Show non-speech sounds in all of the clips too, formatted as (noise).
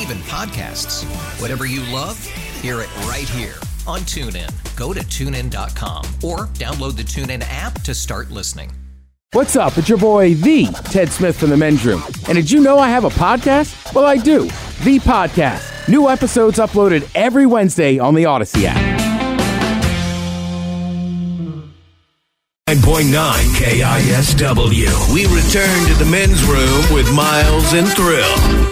Even podcasts. Whatever you love, hear it right here on TuneIn. Go to tunein.com or download the TuneIn app to start listening. What's up? It's your boy, The Ted Smith from the men's room. And did you know I have a podcast? Well, I do. The Podcast. New episodes uploaded every Wednesday on the Audacy app. KISW. We return to the men's room with Miles and Thrill.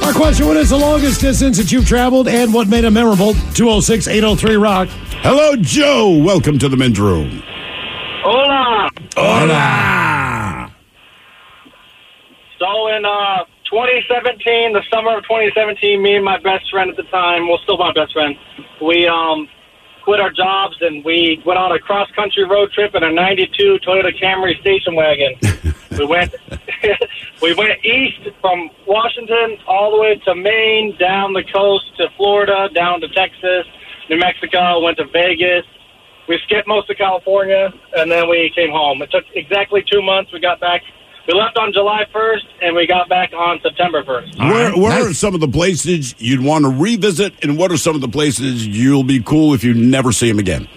Our question What is the longest distance that you've traveled and what made it memorable? 206 803 Rock. Hello, Joe. Welcome to the men's room. Hola. Hola. So in uh, 2017, the summer of 2017, me and my best friend at the time, well, still my best friend, we um, quit our jobs and we went on a cross country road trip in a '92 Toyota Camry station wagon. (laughs) we went (laughs) we went east from Washington all the way to Maine, down the coast to Florida, down to Texas, New Mexico, went to Vegas. We skipped most of California, and then we came home. It took exactly two months. We got back. We left on July 1st, and we got back on September 1st. Where, where are some of the places you'd want to revisit, and what are some of the places you'll be cool if you never see them again?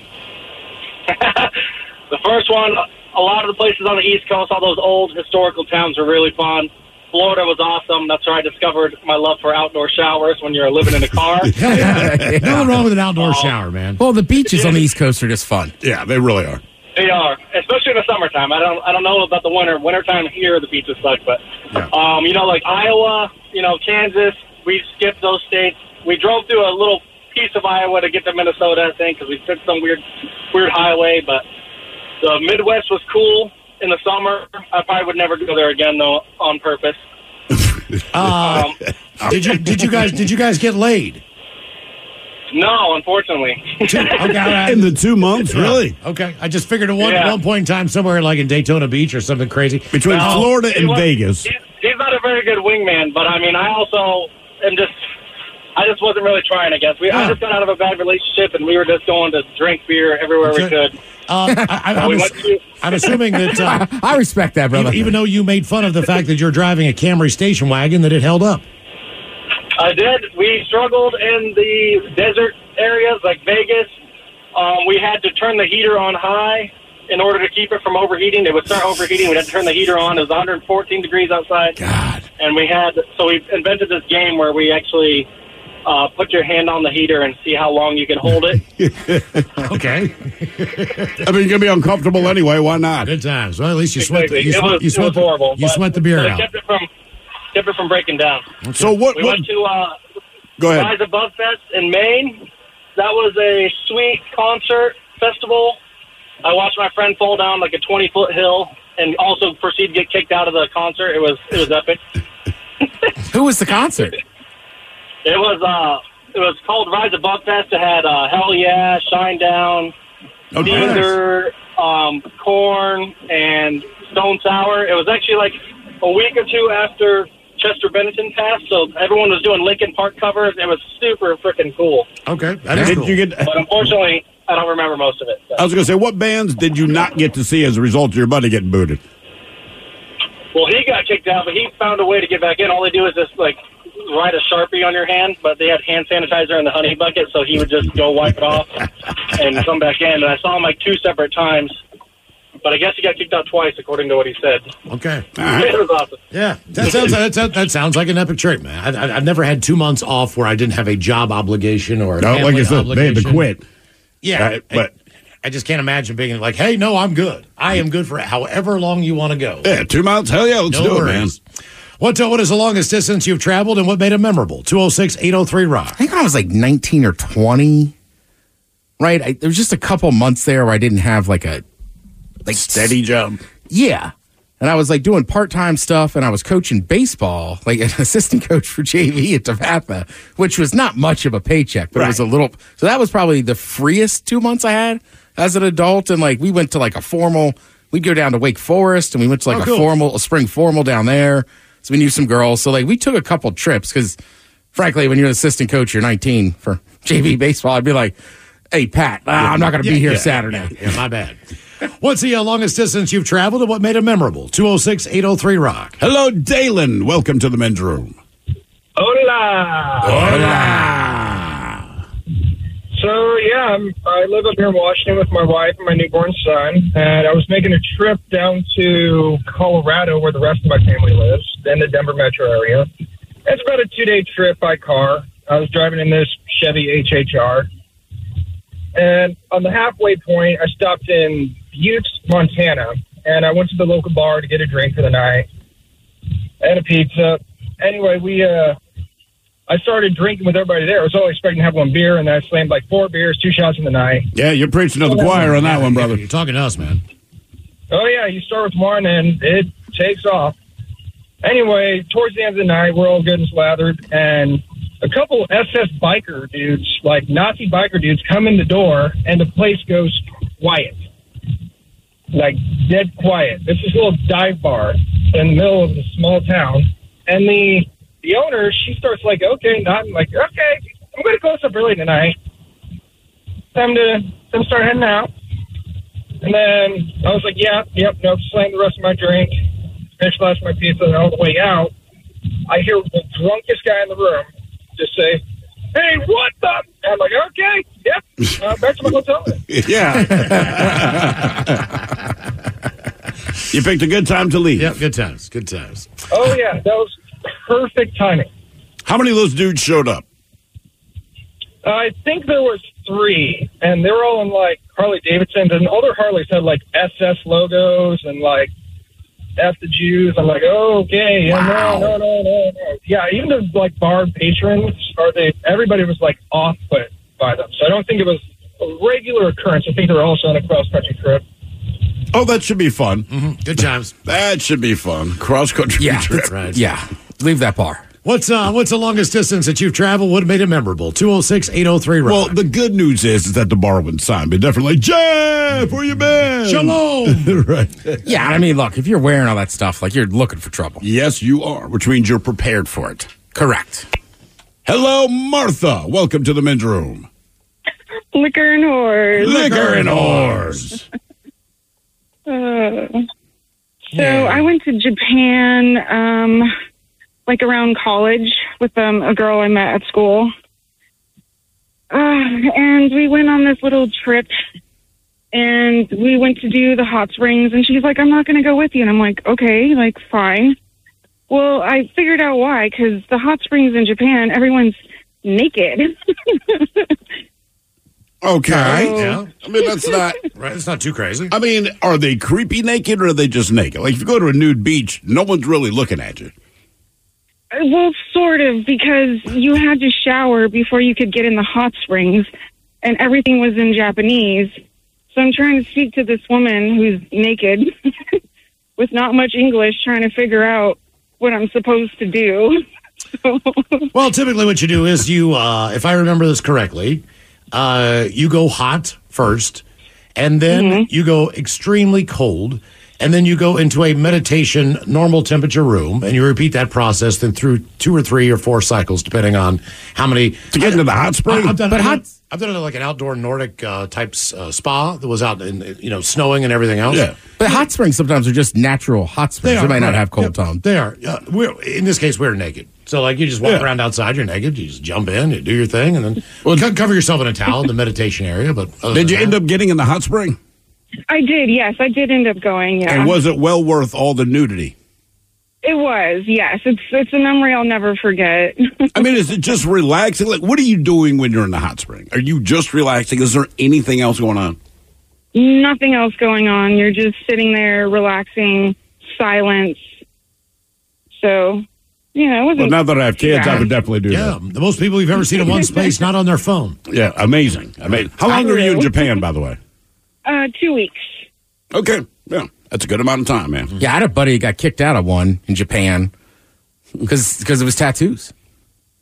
(laughs) The first one, a lot of the places on the East Coast, all those old historical towns are really fun. Florida was awesome. That's where I discovered my love for outdoor showers when you're living in a car. (laughs) Hell yeah. Nothing wrong with an outdoor um, shower, man. Well, the beaches on the East Coast are just fun. Yeah, they really are. They are, especially in the summertime. I don't, I don't know about the winter. Wintertime here, the beaches suck, but Yeah. um, you know, like Iowa, you know, Kansas, we skipped those states. We drove through a little piece of Iowa to get to Minnesota, I think, because we took some weird, weird highway. But the Midwest was cool in the summer. I probably would never go there again, though, on purpose. Uh, (laughs) Um, did you did you guys did you guys get laid? No, unfortunately. (laughs) Two- okay, all right. In the two months, really? Okay, I just figured at one, Yeah. one point in time somewhere like in Daytona Beach or something crazy. Between No, Florida and was- Vegas. He's, he's not a very good wingman, but I mean, I also am just. I just wasn't really trying. I guess we. I just got out of a bad relationship, and we were just going to drink beer everywhere we could. Um, I, I, I'm, (laughs) We ass- I'm assuming that uh, (laughs) I respect that, brother. even, even though you made fun of the fact that you're driving a Camry station wagon, that it held up. I did. We struggled in the desert areas like Vegas. Um, we had to turn the heater on high in order to keep it from overheating. It would start overheating. We had to turn the heater on. It was 114 degrees outside. God. and we had so we invented this game where we actually uh, put your hand on the heater and see how long you can hold it. (laughs) Okay, I mean, you're going to be uncomfortable anyway. Why not? good times. Well, at least you sweat. The, you it sweat, was, you sweat was the, horrible. You sweat the beer but it out. kept it from kept it from breaking down. So what? We what went to uh, go ahead. Rise Above Fest in Maine. That was a sweet concert festival. I watched my friend fall down like a 20 foot hill and also proceed to get kicked out of the concert. It was it was epic. (laughs) Who was the concert? It was uh it was called Rise Above Fest. It had uh, Hellyeah, Shine Down, Oh, nice. Um, Korn, and Stone Sour. It was actually like a week or two after Chester Bennington passed, so everyone was doing Linkin Park covers. It was super freaking cool. Okay, that is Did cool. you get? But unfortunately, I don't remember most of it. so. I was going to say, what bands did you not get to see as a result of your buddy getting booted? Well, he got kicked out, but he found a way to get back in. All they do is just like write a sharpie on your hand, but they had hand sanitizer in the honey bucket, so he would just go wipe it off and come back in. And I saw him like two separate times, but I guess he got kicked out twice, according to what he said. Okay. (laughs) It was awesome. Yeah, that sounds that, that, that sounds like an epic trip, man. I, I, I've never had two months off where I didn't have a job obligation or a No, like family I said, they had to quit. Yeah, Uh, but I just can't imagine being like, hey, no, I'm good. I am good for however long you want to go. Yeah, two months. Hell yeah, let's No do it, man. What, uh, what is the longest distance you've traveled and what made it memorable? 206 803 Rock. I think I was like 19 or 20, right? I, there was just a couple months there where I didn't have like a like Steady job. Yeah. And I was like doing part time stuff and I was coaching baseball, like an (laughs) assistant coach for JV at Tavatha, which was not much of a paycheck, but it was a little. So that was probably the freest two months I had as an adult. And like we went to like a formal, we'd go down to Wake Forest and we went to like Oh, a cool. formal, a spring formal down there. So we knew some girls. So like we took a couple trips because frankly, when you're an assistant coach, you're 19 for (laughs) JV baseball, I'd be like, hey, Pat, ah, I'm not going to be here yeah, Saturday. Yeah, my bad. (laughs) What's the uh, longest distance you've traveled and what made it memorable? 206 803 Rock. Hello, Dalen. Welcome to the men's room. Hola. Hola. So yeah, I'm, I live up here in Washington with my wife and my newborn son, and I was making a trip down to Colorado, where the rest of my family lives, in the Denver metro area. It's about a two-day trip by car. I was driving in this Chevy HHR, and on the halfway point, I stopped in Buttes, Montana, and I went to the local bar to get a drink for the night and a pizza. Anyway, we uh, I started drinking with everybody there. I was only expecting to have one beer, and then I slammed like four beers, two shots in the night. Yeah, you're preaching to the choir on that one, brother. You're talking to us, man. Oh yeah, you start with one and it takes off. Anyway, towards the end of the night, we're all good and slathered, and a couple SS biker dudes, like Nazi biker dudes, come in the door, and the place goes quiet, like dead quiet. It's this little dive bar in the middle of a small town, and the the owner she starts like, okay, not like, okay, I'm going to close up early tonight. Time to time to start heading out. And then I was like, yeah, yep, no, slam the rest of my drink, finished the last of my pizza, and on the way out, I hear the drunkest guy in the room just say, hey, what the? And I'm like, okay, yep, uh, back to my hotel (laughs) room. (laughs) You picked a good time to leave. Yep, good times. Good times. Oh, yeah, that was perfect timing. How many of those dudes showed up? I think there was three, and they were all in like Harley Davidsons, and all their Harleys had like SS logos and like F the Jews. I'm like, oh, okay, yeah, no, no, no, no, no. Yeah, even the like bar patrons, or they, everybody was like off put by them. So I don't think it was a regular occurrence. I think they were also on a cross country trip. Oh, that should be fun. Good times. (laughs) That should be fun. Cross country Yeah, trip. Right. Yeah. Leave that bar. What's uh what's the longest distance that you've traveled? What made it memorable? 206 803 Rock. Well, the good news is, is that the bar wouldn't sign, but definitely like, Jeff, where you been? Shalom. (laughs) right. Yeah, I mean, look, if you're wearing all that stuff, like you're looking for trouble. Yes, you are, which means you're prepared for it. Correct. Hello, Martha. Welcome to the men's room. Liquor and whores. Liquor and whores. So I went to Japan, um, like around college with um, a girl I met at school. Uh, and we went on this little trip and we went to do the hot springs and she's like, I'm not going to go with you. And I'm like, okay, like fine. Well, I figured out why, because the hot springs in Japan, everyone's naked. (laughs) Okay. Yeah. I mean, that's not. (laughs) Right. It's not too crazy. I mean, are they creepy naked or are they just naked? Like, if you go to a nude beach, no one's really looking at you. Well, sort of, because you had to shower before you could get in the hot springs, and everything was in Japanese. So I'm trying to speak to this woman who's naked (laughs) with not much English, trying to figure out what I'm supposed to do. (laughs) Well, typically what you do is you, uh, if I remember this correctly, uh, you go hot first, and then you go extremely cold, and then you go into a meditation normal temperature room, and you repeat that process then through two or three or four cycles, depending on how many. To get into the hot spring? I, have done, But I've done- hot- I've done it like an outdoor Nordic uh, type uh, spa that was out in you know snowing and everything else. Yeah. But hot springs sometimes are just natural hot springs. They, might not have cold Yep, tone. They are. Uh, we're, in this case, we're naked. So, like, you just walk Yeah. around outside, you're naked. You just jump in, you do your thing, and then co- cover yourself in a towel in the meditation area. But Did than you end up getting in the hot spring? I did, yes, I did end up going. Yeah, And was it well worth all the nudity? It was. Yes, it's it's a memory I'll never forget. (laughs) I mean, is it just relaxing? Like, what are you doing when you're in the hot spring? Are you just relaxing? Is there anything else going on? nothing else going on. You're just sitting there, relaxing, silence. So, you know, it wasn't. Well, now that I have kids, I would definitely do Yeah, the most people you've ever seen in one space, not on their phone. Yeah, amazing. Amazing. How long are you in Japan, by the way? Uh, two weeks. Okay, yeah, that's a good amount of time, man. Yeah, I had a buddy who got kicked out of one in Japan because because of his tattoos.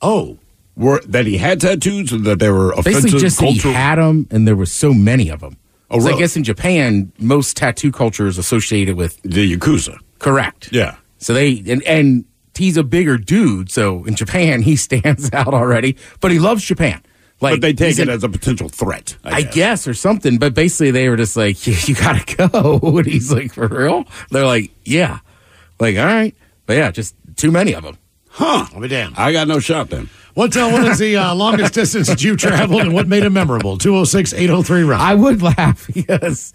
Oh, were that he had tattoos and that they were offensive Basically, just that he had them, and there were so many of them. Oh, So I guess in Japan, most tattoo culture is associated with the yakuza. Correct. Yeah. So they and and he's a bigger dude, so in Japan (laughs) he stands out already. But he loves Japan. Like but they take it in- as a potential threat. I I guess. guess. or something. But basically, they were just like, (laughs) "You, you gotta go." (laughs) And he's like, "For real?" They're like, "Yeah." Like, all right, but yeah, just too many of them. Huh? I'll be damned. I got no shot then. What, uh, what is the uh, (laughs) longest distance that you've traveled and what made it memorable? 206 803 round. I would laugh because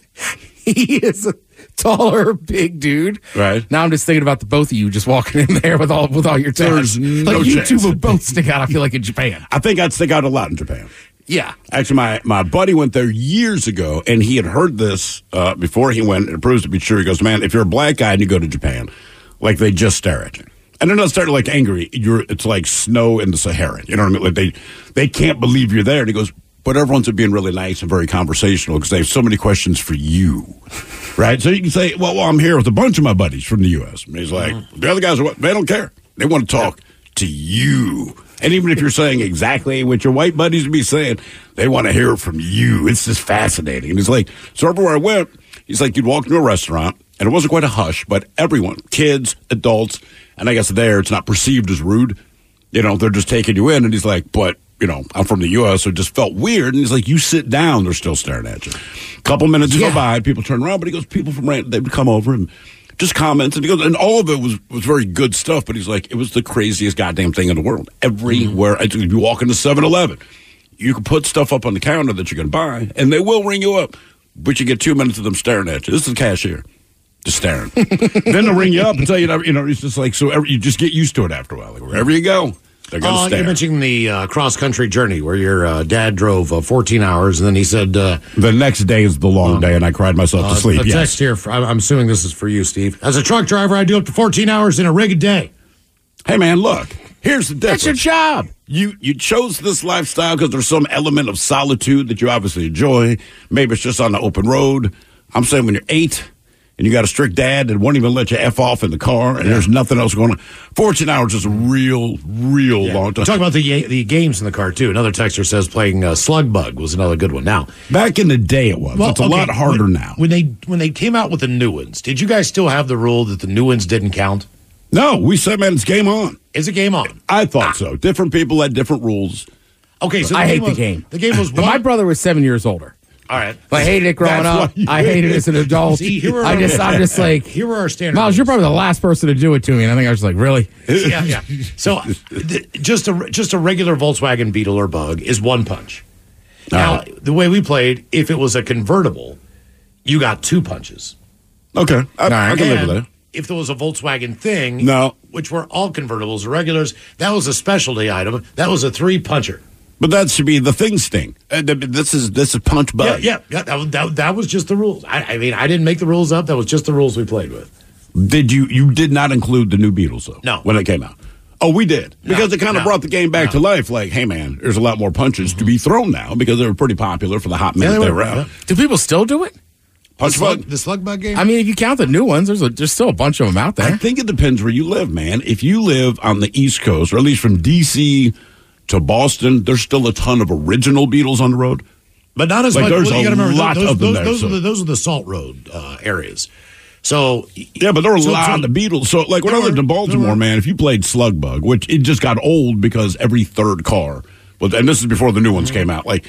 he is a taller, big dude. Right. Now I'm just thinking about the both of you just walking in there with all with all your tats. There's no like you chance. two would both stick out. I feel like in Japan. I think I'd stick out a lot in Japan. Yeah. Actually, my, my buddy went there years ago, and he had heard this uh, before he went. It proves to be true. He goes, "Man, if you're a black guy and you go to Japan, like they just stare at you, and they're not starting like angry. You're it's like snow in the Sahara. You know what I mean? Like they they can't believe you're there." And he goes, "But everyone's being really nice and very conversational because they have so many questions for you." Right, so you can say, well, well, I'm here with a bunch of my buddies from the U.S. And he's like, mm-hmm. the other guys are what? They don't care. They want to talk to you. And even if you're saying exactly what your white buddies would be saying, they want to hear it from you. It's just fascinating. And he's like, so everywhere I went, he's like, you'd walk into a restaurant, and it wasn't quite a hush, but everyone, kids, adults, and I guess there it's not perceived as rude. You know, they're just taking you in, and he's like, but you know, I'm from the U.S., so it just felt weird. And he's like, you sit down, they're still staring at you. A couple minutes go by, people turn around, but he goes, people from Rand, they would come over and just comments, and he goes, and all of it was was very good stuff. But he's like, it was the craziest goddamn thing in the world. Everywhere, mm-hmm. I you walk into 7-Eleven, you can put stuff up on the counter that you're going to buy, and they will ring you up, but you get two minutes of them staring at you. This is the cashier. Just staring. (laughs) then they'll ring you up and tell you, you know, it's just like, so every, you just get used to it after a while. Like, wherever you go, they're going to Oh, stare. you're mentioning the uh, cross country journey where your uh, dad drove uh, 14 hours, and then he said uh, the next day is the long day, and I cried myself to uh, sleep. A yes. text here. For, I'm, I'm assuming this is for you, Steve. As a truck driver, I do up to 14 hours in a rig a day. Hey man, look. Here's the difference. That's your job. You you chose this lifestyle because there's some element of solitude that you obviously enjoy. Maybe it's just on the open road. I'm saying when you're eight and you got a strict dad that won't even let you f off in the car, and there's nothing else going on. 14 hours is a real, real long time. Talk about the the games in the car too. Another texter says playing uh, Slug Bug was another good one. Now, Back in the day, it was. it's a okay, lot harder when, now. When they when they came out with the new ones, did you guys still have the rule that the new ones didn't count? No, we said, man, it's game on. Is it game on? I thought so. Different people had different rules. Okay, so I game hate the game. The game was But my brother was seven years older. All right. But I hated it growing That's up. I hated it as an (laughs) adult. See, here are I our- just, I'm just like, here were our standard. Miles, you're probably the last person to do it to me. And I think I was like, really? (laughs) yeah, yeah. So th- just a just a regular Volkswagen Beetle or Bug is one punch. Now, uh-huh. the way we played, if it was a convertible, you got two punches. Okay, I, I can live with that. If there was a Volkswagen thing, No. which were all convertibles or regulars, that was a specialty item. That was a three puncher. But that should be the thing sting. Uh, This is this is punch Yeah, bug. yeah, yeah. That, was- that, that was just the rules. I, I mean, I didn't make the rules up. That was just the rules we played with. Did you you did not include the new Beetles though? No. when it came out. Oh, we did because it kind of no, brought the game back to life. Like, hey man, there's a lot more punches to be thrown now because they were pretty popular for the hot minute they they were, were out. yeah. Do people still do it? Punch the, slug, bug. the slug bug game. I mean, if you count the new ones, there's a, there's still a bunch of them out there. I think it depends where you live, man. If you live on the East Coast, or at least from DC to Boston, there's still a ton of original Beetles on the road. But not as Like, much. there's well, a remember, lot those, of them those, there, those, so- are the, those are the Salt Road uh, areas. So Yeah, but there were a lot so- of the Beetles. So, like when I lived in Baltimore, man, if you played Slug Bug, which it just got old because every third car, was, and this is before the new ones Mm-hmm. came out, like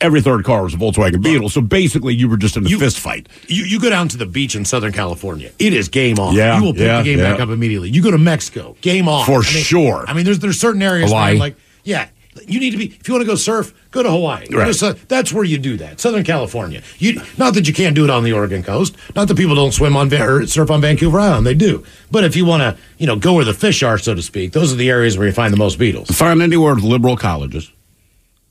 every third car was a Volkswagen Beetle. So basically, you were just in a You- fist fight. you, you go down to the beach in Southern California, it is game on. Yeah, you will pick yeah, the game yeah. back up immediately. You go to Mexico, game on For I mean- sure. I mean, there's there's certain areas man, like yeah. You need to be if you want to go surf, go to Hawaii. To Right. Sou- uh, that's where you do that. Southern California. You not that you can't do it on the Oregon coast. Not that people don't swim on or surf on Vancouver Island. They do. But if you want to, you know, go where the fish are, so to speak, those are the areas where you find the most beetles. Find anywhere with liberal colleges.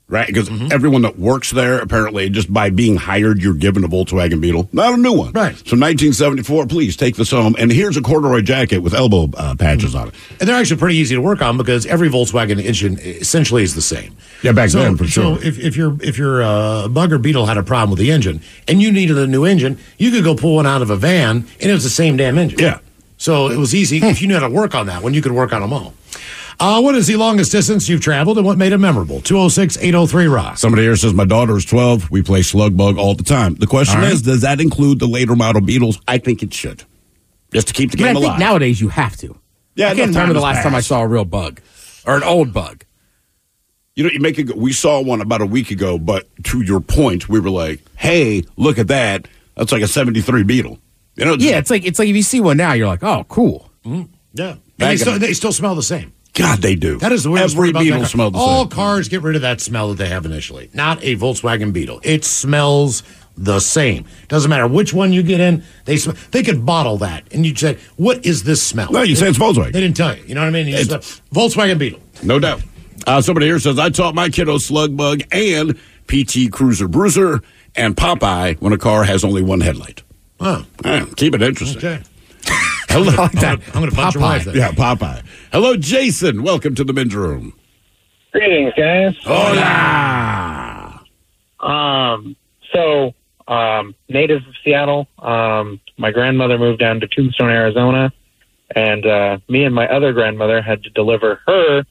Right? Because Mm-hmm. everyone that works there, apparently, just by being hired, you're given a Volkswagen Beetle, not a new one. Right. So 1974, please take this home. And here's a corduroy jacket with elbow uh, patches on it. And they're actually pretty easy to work on because every Volkswagen engine essentially is the same. Yeah, back so, then, for sure. So if, if your if your uh, Bug or Beetle had a problem with the engine and you needed a new engine, you could go pull one out of a van and it was the same damn engine. Yeah. So it was easy. if you knew how to work on that one, you could work on them all. Uh, what is the longest distance you've traveled and what made it memorable? 206 803 Rock. Somebody here says, My daughter is 12. We play slug bug all the time. The question All right. is, does that include the later model Beetles? I think it should. Just to keep the I, mean, game I think alive. nowadays you have to. Yeah, I can't remember the has last time I saw a real bug or an old bug. You know, you make it. We saw one about a week ago, but to your point, we were like, "Hey, look at that! That's like a '73 Beetle." You know, Yeah, it's like it's like if you see one now, you're like, oh, cool. Yeah. And they still, they still smell the same. God, they do. That is the weirdest Every Beetle that car. smelled the All same. cars get rid of that smell that they have initially. Not a Volkswagen Beetle. It smells the same. Doesn't matter which one you get in. They sm- they could bottle that, and you'd say, "What is this smell?" No, you say it's Volkswagen. They didn't tell you. You know what I mean? You just, It's- uh, Volkswagen Beetle. No doubt. Uh, somebody here says, I taught my kiddo slug bug and PT Cruiser Bruiser and Popeye when a car has only one headlight. Oh, keep it interesting. okay. Hello. I (laughs) like that. I'm going to punch your Popeye. wife. Then. yeah, Popeye. Hello, Jason. Welcome to the men's room. Greetings, guys. Hola. Um, so, um, native of Seattle. Um, my grandmother moved down to Tombstone, Arizona, and uh, me and my other grandmother had to deliver her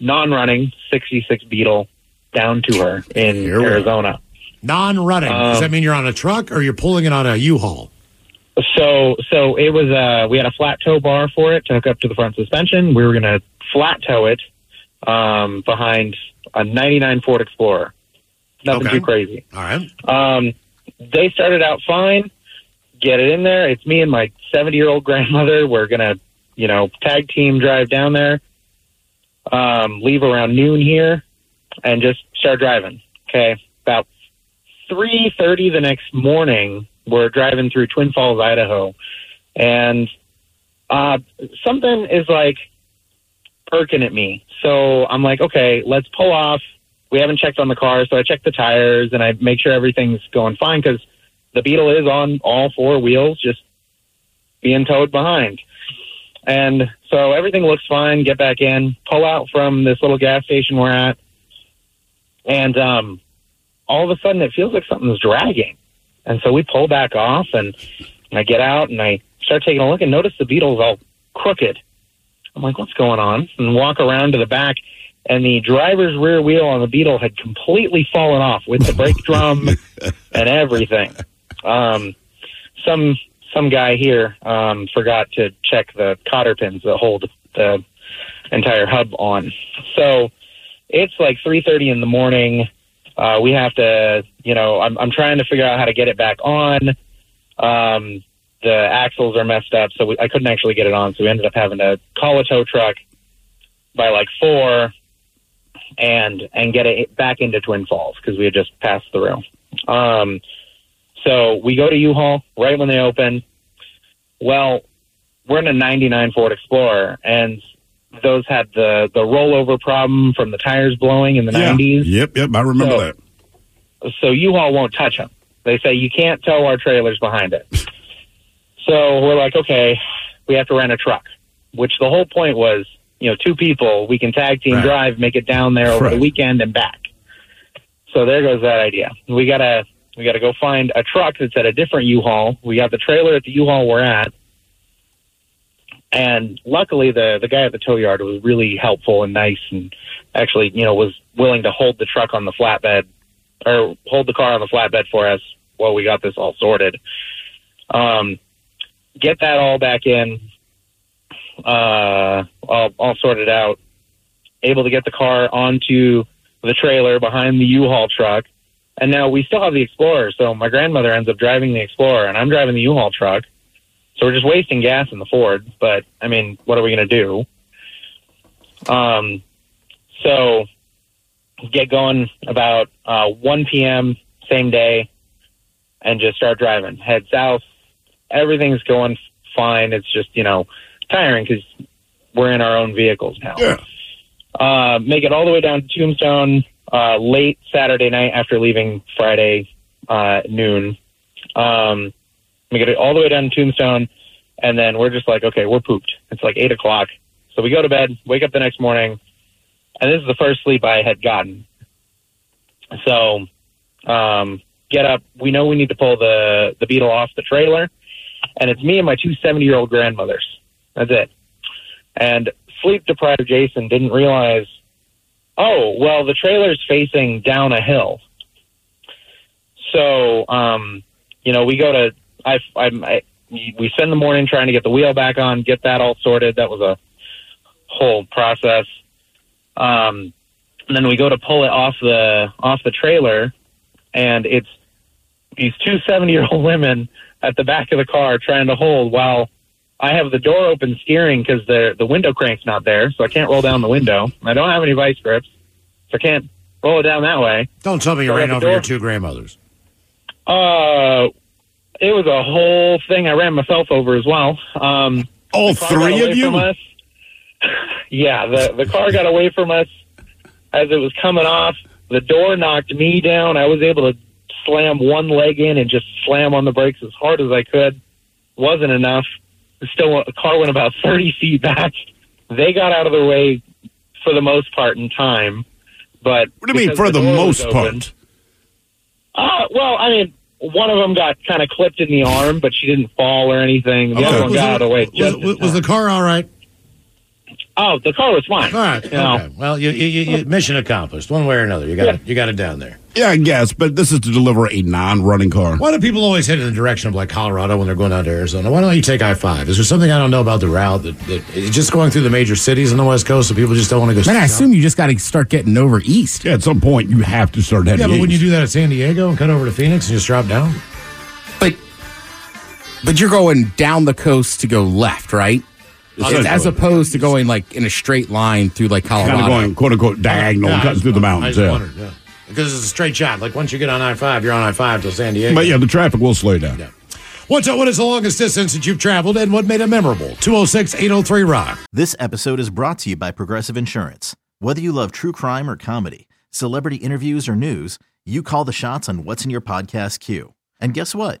non-running '66 Beetle down to her in Here. Arizona. Non-running. Does Um, that mean you're on a truck or you're pulling it on a U-Haul? So, so it was. Uh, we had a flat tow bar for it to hook up to the front suspension. We were going to flat tow it um, behind a '99 Ford Explorer. Nothing Okay. too crazy. All right. Um, they started out fine. Get it in there. It's me and my 70 year old grandmother. We're gonna, you know, tag team drive down there. Um, leave around noon here, and just start driving. Okay, about 3:30 the next morning, we're driving through Twin Falls, Idaho, and uh, something is like perking at me. So I'm like, okay, let's pull off. We haven't checked on the car, so I check the tires and I make sure everything's going fine because the Beetle is on all four wheels, just being towed behind. And so everything looks fine. Get back in, pull out from this little gas station we're at, and um, all of a sudden it feels like something's dragging. And so we pull back off, and I get out and I start taking a look and notice the Beetle's all crooked. I'm like, what's going on? And walk around to the back, and the driver's rear wheel on the Beetle had completely fallen off with the brake drum (laughs) and everything. Um, some some guy here um, forgot to check the cotter pins that hold the entire hub on. So it's like 3:30 in the morning. Uh, we have to, you know, I'm, I'm trying to figure out how to get it back on. Um, the axles are messed up, so we, I couldn't actually get it on. So we ended up having to call a tow truck by like four and and get it back into Twin Falls because we had just passed through. Um, so we go to U-Haul right when they open. Well, we're in a '99 Ford Explorer, and those had the the rollover problem from the tires blowing in the Yeah. '90s. Yep, yep. I remember So- that. So U-Haul won't touch them. They say you can't tow our trailers behind it. (laughs) so we're like, okay, we have to rent a truck. Which the whole point was, you know, two people we can tag team Right. drive, make it down there over Right. the weekend and back. So there goes that idea. We gotta we gotta go find a truck that's at a different U-Haul. We got the trailer at the U-Haul we're at. And luckily, the the guy at the tow yard was really helpful and nice, and actually, you know, was willing to hold the truck on the flatbed or hold the car on the flatbed for us while we got this all sorted. Um, get that all back in, uh, all, all sorted out. Able to get the car onto the trailer behind the U-Haul truck, and now we still have the Explorer. So my grandmother ends up driving the Explorer, and I'm driving the U-Haul truck. So we're just wasting gas in the Ford. But I mean, what are we going to do? Um, so get going about uh, 1 p.m. same day, and just start driving. Head south. Everything's going fine. It's just you know tiring because we're in our own vehicles now. Yeah. Uh, make it all the way down to Tombstone. uh, late Saturday night after leaving Friday uh, noon. Um, we get it all the way down to Tombstone, and then we're just like, okay, we're pooped. It's like eight o'clock, so we go to bed, wake up the next morning, and this is the first sleep I had gotten. So, um, get up. We know we need to pull the the beetle off the trailer, and it's me and my two seventy year old grandmothers. That's it. And sleep deprived Jason didn't realize. Oh well, the trailer's facing down a hill. So, um, you know, we go to I, I, I we spend the morning trying to get the wheel back on, get that all sorted. That was a whole process. Um, and then we go to pull it off the off the trailer, and it's these two 70 year old (laughs) women at the back of the car trying to hold while I have the door open steering because the the window crank's not there, so I can't roll down the window. I don't have any vice grips, so I can't roll it down that way. Don't tell me you So ran over your two grandmothers. Uh, it was a whole thing. I ran myself over as well. Um, All the three of you? us. (laughs) yeah, the the car got away from us as it was coming off. The door knocked me down. I was able to slam one leg in and just slam on the brakes as hard as I could. Wasn't enough. Still, the car went about (laughs) thirty feet back. They got out of the way for the most part in time. But What do you mean for the was most open- part? uh, well, I mean, one of them got kind of clipped in the arm, but she didn't fall or anything. The Okay. other one Was got it- out of the way. Was, was the car all right? Oh, the car was fine. All right. You know, Okay. Well, you, you, you, you- mission accomplished, one way or another. You got Yeah. it. You got it down there. Yeah, I guess, but this is to deliver a non-running car. Why do people always head in the direction of like Colorado when they're going down to Arizona? Why don't you take I five? Is there something I don't know about the route that, that it's just going through the major cities on the West Coast, so people just don't want to go? Man, I south? assume you just got to start getting over east. Yeah, at some point you have to start heading. Yeah, but when you do that at San Diego and cut over to Phoenix and just drop down, But but you're going down the coast to go left, right? Essentially. As opposed to going like in a straight line through like Colorado. kind of going quote unquote diagonal, Yeah, I cutting through the I mountains. just Yeah. wondered, yeah. because it's a straight shot. Like once you get on I five, you're on I five till San Diego. But yeah, the traffic will slow down. Yeah. What's what is the longest distance that you've traveled and what made it memorable? 206 803 Rock. This episode is brought to you by Progressive Insurance. Whether you love true crime or comedy, celebrity interviews or news, you call the shots on what's in your podcast queue. And guess what?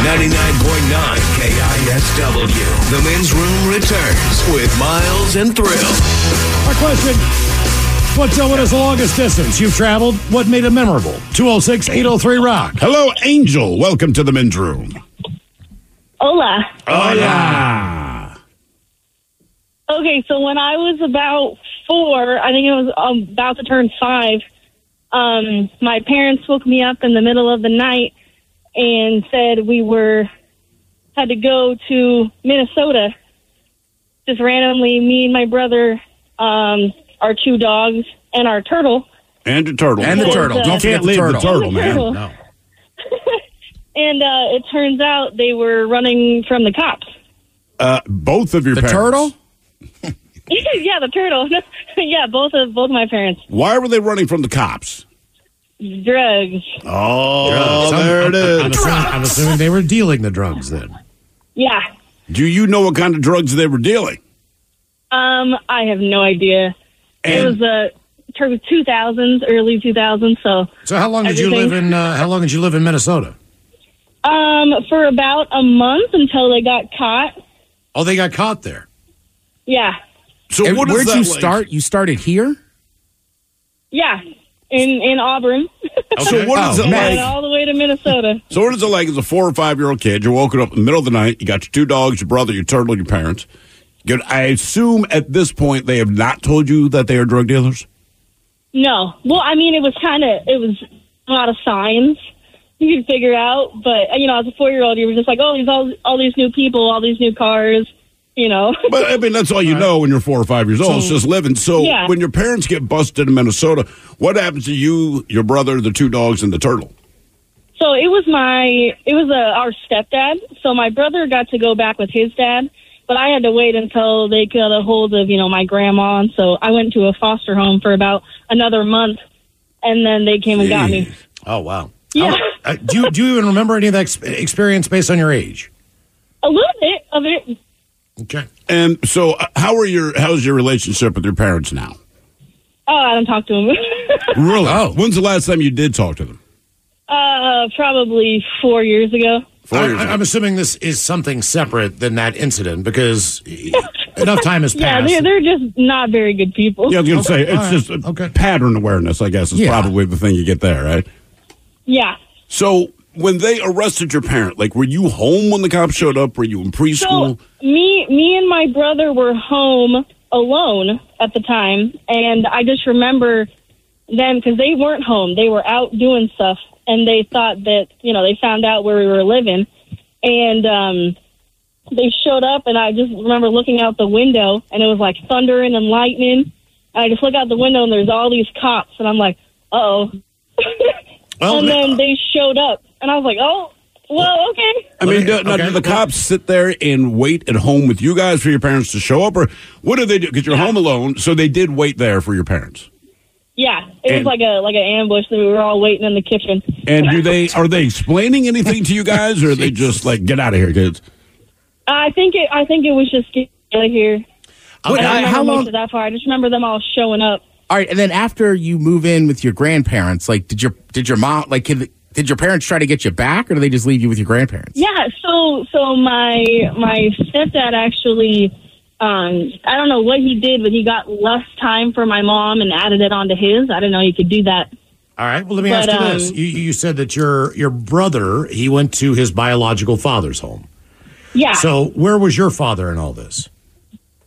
99.9 KISW. The men's room returns with Miles and Thrill. Our question What's uh, what is the longest distance you've traveled? What made it memorable? 206 803 Rock. Hello, Angel. Welcome to the men's room. Hola. Hola. Okay, so when I was about four, I think I was um, about to turn five, um, my parents woke me up in the middle of the night and said we were had to go to Minnesota. Just randomly, me and my brother, um, our two dogs, and our turtle. And the turtle. And the turtle. uh, Don't forget the leave turtle. the turtle, man. No. (laughs) And uh, it turns out they were running from the cops. Uh, both of your The parents. turtle? (laughs) yeah, the turtle. (laughs) yeah, both of both my parents. Why were they running from the cops? Drugs. Oh, Drugs. I'm- there it I'm, is. I'm assuming, I'm assuming they were dealing the drugs then. Yeah. Do you know what kind of drugs they were dealing? Um, I have no idea. it was uh, turn two thousands, early two thousands. So, So how long did you live in? Uh, how long did you live in Minnesota? Um, for about a month until they got caught. Oh, they got caught there. Yeah, So And where'd you like? start? You started here? yeah, in in Auburn. (laughs) So what oh, is Oh, it man. Like? all the way to Minnesota. So what is it like as a four or five year old kid? You're woken up in the middle of the night. You got your two dogs, your brother, your turtle, your parents. Good. I assume at this point they have not told you that they are drug dealers. No, well, I mean, it was kind of it was a lot of signs you could figure out, but you know, as a four year old, you were just like, oh, there's all all these new people, all these new cars, you know. (laughs) But I mean, that's all you know when you're four or five years old. it's just living. So Yeah. when your parents get busted in Minnesota, what happens to you, your brother, the two dogs, and the turtle? So it was my it was uh, our stepdad. So my brother got to go back with his dad, but I had to wait until they got a hold of you know my grandma, and so I went to a foster home for about another month, and then they came and got me. Oh wow. Yeah, Uh, do you do you even remember any of that ex- experience based on your age? a little bit of it. Okay. And so, uh, how are your how's your relationship with your parents now? Oh, I don't talk to them. (laughs) Really? Oh. When's the last time you did talk to them? uh, probably four years ago. Four I, years I- ago. I'm assuming this is something separate than that incident because (laughs) enough time has passed. Yeah, passed. they're they're just not very good people. Yeah, I was going to say it's all right, just a okay. pattern awareness. I guess is Yeah. probably the thing you get there, right? Yeah. So when they arrested your parent, like, were you home when the cops showed up? Were you in preschool? So me, me and my brother were home alone at the time, and I just remember them because they weren't home; they were out doing stuff, and they thought that you know they found out where we were living, and um, they showed up, and I just remember looking out the window, and it was like thundering and lightning. And I just look out the window, and there's all these cops, and I'm like, "Uh oh." (laughs) Well, and then they showed up, and I was like, "Oh, well, okay." I mean, do, Okay, now, do the cops sit there and wait at home with you guys for your parents to show up, or what do they do? Because you're home alone, so they did wait there for your parents. Yeah, it And- was like a like an ambush that we were all waiting in the kitchen. And do they are they explaining anything to you guys, or are they (laughs) just like get out of here, kids? I think it. I think it was just get out of here. Wait, I don't remember how long? that far. I just remember them all showing up. All right, and then after you move in with your grandparents, like, did your did your mom like did, did your parents try to get you back, or did they just leave you with your grandparents? Yeah. So so my my stepdad actually. Um, I don't know what he did, but he got less time for my mom and added it onto his. I didn't know he could do that. All right. Well, let me But, ask you this: um, you, you said that your your brother he went to his biological father's home. Yeah. So where was your father in all this?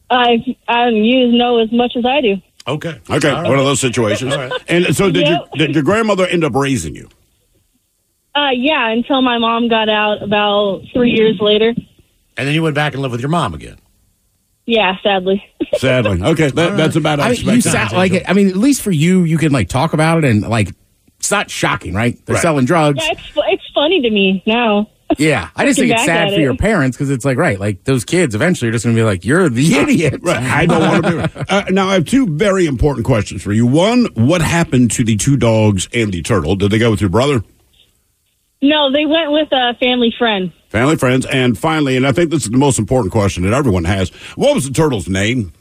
I I you know as much as I do. Okay. Okay, All right. one of those situations. All right. And so, did Yep. your did your grandmother end up raising you? Uh, yeah, until my mom got out about three years later. And then you went back and lived with your mom again. Yeah, sadly. Sadly, (laughs) okay, that, that's about I I mean, you sound like it. I mean, at least for you, you can like talk about it and like it's not shocking, right? They're Right. selling drugs. Yeah, it's it's funny to me now. (laughs) Yeah, I just think it's sad for it. your parents because it's like right, like those kids eventually are just going to be like, "You're the idiot." Right, I don't want to do it. Uh, now, I have two very important questions for you. One, what happened to the two dogs and the turtle? Did they go with your brother, No, they went with a family friend. family, friends? And finally, and I think this is the most important question that everyone has: What was the turtle's name?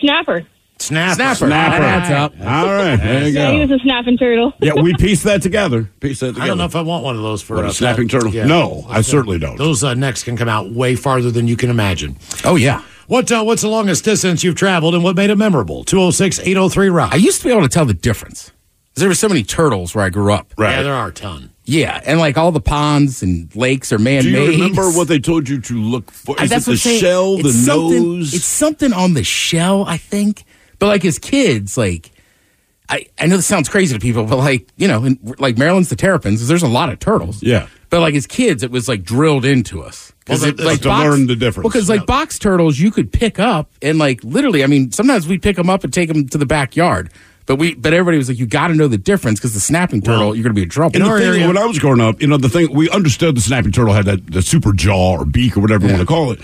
Snapper. Snapper. Snapper. Snapper. That adds up. All right, there you Yeah, he was a snapping turtle. Yeah, we pieced that together. Pieced that together. I don't know if I want one of those for What, a uh, snapping that- turtle? Yeah. No, I certainly don't. Those uh, necks can come out way farther than you can imagine. Oh yeah. What uh, What's the longest distance you've traveled and what made it memorable? 206 803 Rock. I used to be able to tell the difference. 'Cause There were so many turtles where I grew up. Right. Yeah, there are a ton. Yeah, and like all the ponds and lakes are man-made. Do you remember what they told you to look for? Uh, Is it That's the saying. shell, the It's something- nose? It's something on the shell, I think. But like as kids, like I, I know this sounds crazy to people, but like you know, in, like Maryland's the Terrapins. There's a lot of turtles. Yeah. But like as kids, it was like drilled into us Well, it, that- to learn the difference. Because like box turtles, you could pick up and like literally, I mean, sometimes we'd pick them up and take them to the backyard. But we, but everybody was like, you got to know the difference because the snapping turtle, you're going to be in trouble. And the thing, when I was growing up, you know, the thing we understood the snapping turtle had that the super jaw or beak or whatever you want to call it,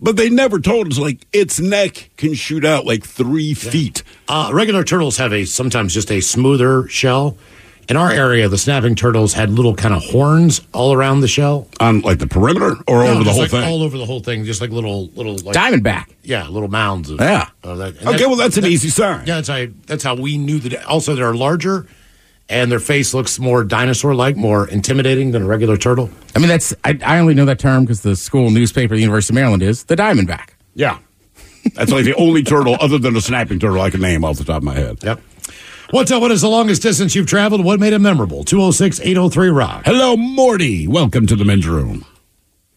but they never told us like its neck can shoot out like three feet. Uh, regular turtles have a sometimes just a smoother shell. In our area, the snapping turtles had little kind of horns all around the shell. On like the perimeter or No, over the just whole like thing? All over the whole thing, just like little little like, Diamondback. Yeah, little mounds of Yeah. of that. And Okay, well, that's an easy sign. Yeah, that's how that's how we knew that. Also, they're larger, and their face looks more dinosaur-like, more intimidating than a regular turtle. I mean, that's I, I only know that term because the school newspaper, the University of Maryland, is the Diamondback. Yeah. That's like the only turtle other than a snapping turtle I can name off the top of my head. Yep. What's up? What is the longest distance you've traveled? What made it memorable? 206 803 Rock. Hello, Morty. Welcome to the men's room.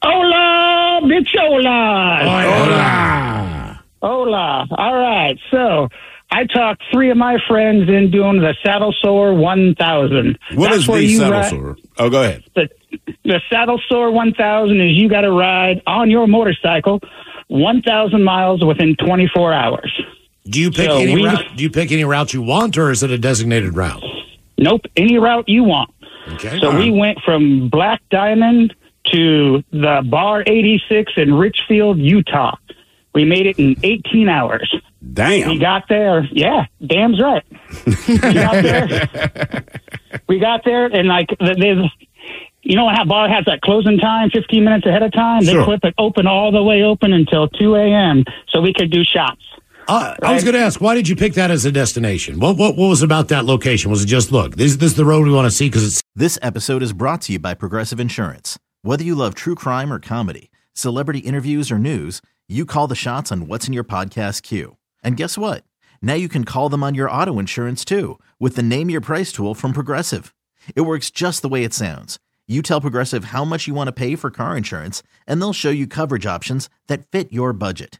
Hola, bichola. Hola. Hola. All right. So I talked three of my friends in doing the Saddle Sore 1000. What That's is where the you saddle ride- sore? Oh, go ahead. The, the Saddle Sore 1000 is you got to ride on your motorcycle 1,000 miles within 24 hours. Do you pick So any we- route? Do you pick any route you want, or is it a designated route? Nope, any route you want. Okay. So we went from Black Diamond to the Bar 86 in Richfield, Utah. We made it in 18 hours. Damn. We got there. Yeah, damn's right. we got there. (laughs) We got there, and like there's, you know how bar has that closing time, 15 minutes ahead of time. They Sure. clip it open all the way open until 2 a.m. so we could do shots. Uh, I was going to ask, why did you pick that as a destination? What what what was about that location? Was it just look, this this is the road we want to see because it's This episode is brought to you by Progressive Insurance. Whether you love true crime or comedy, celebrity interviews or news, you call the shots on what's in your podcast queue. And guess what? Now you can call them on your auto insurance too with the Name Your Price tool from Progressive. It works just the way it sounds. You tell Progressive how much you want to pay for car insurance, and they'll show you coverage options that fit your budget.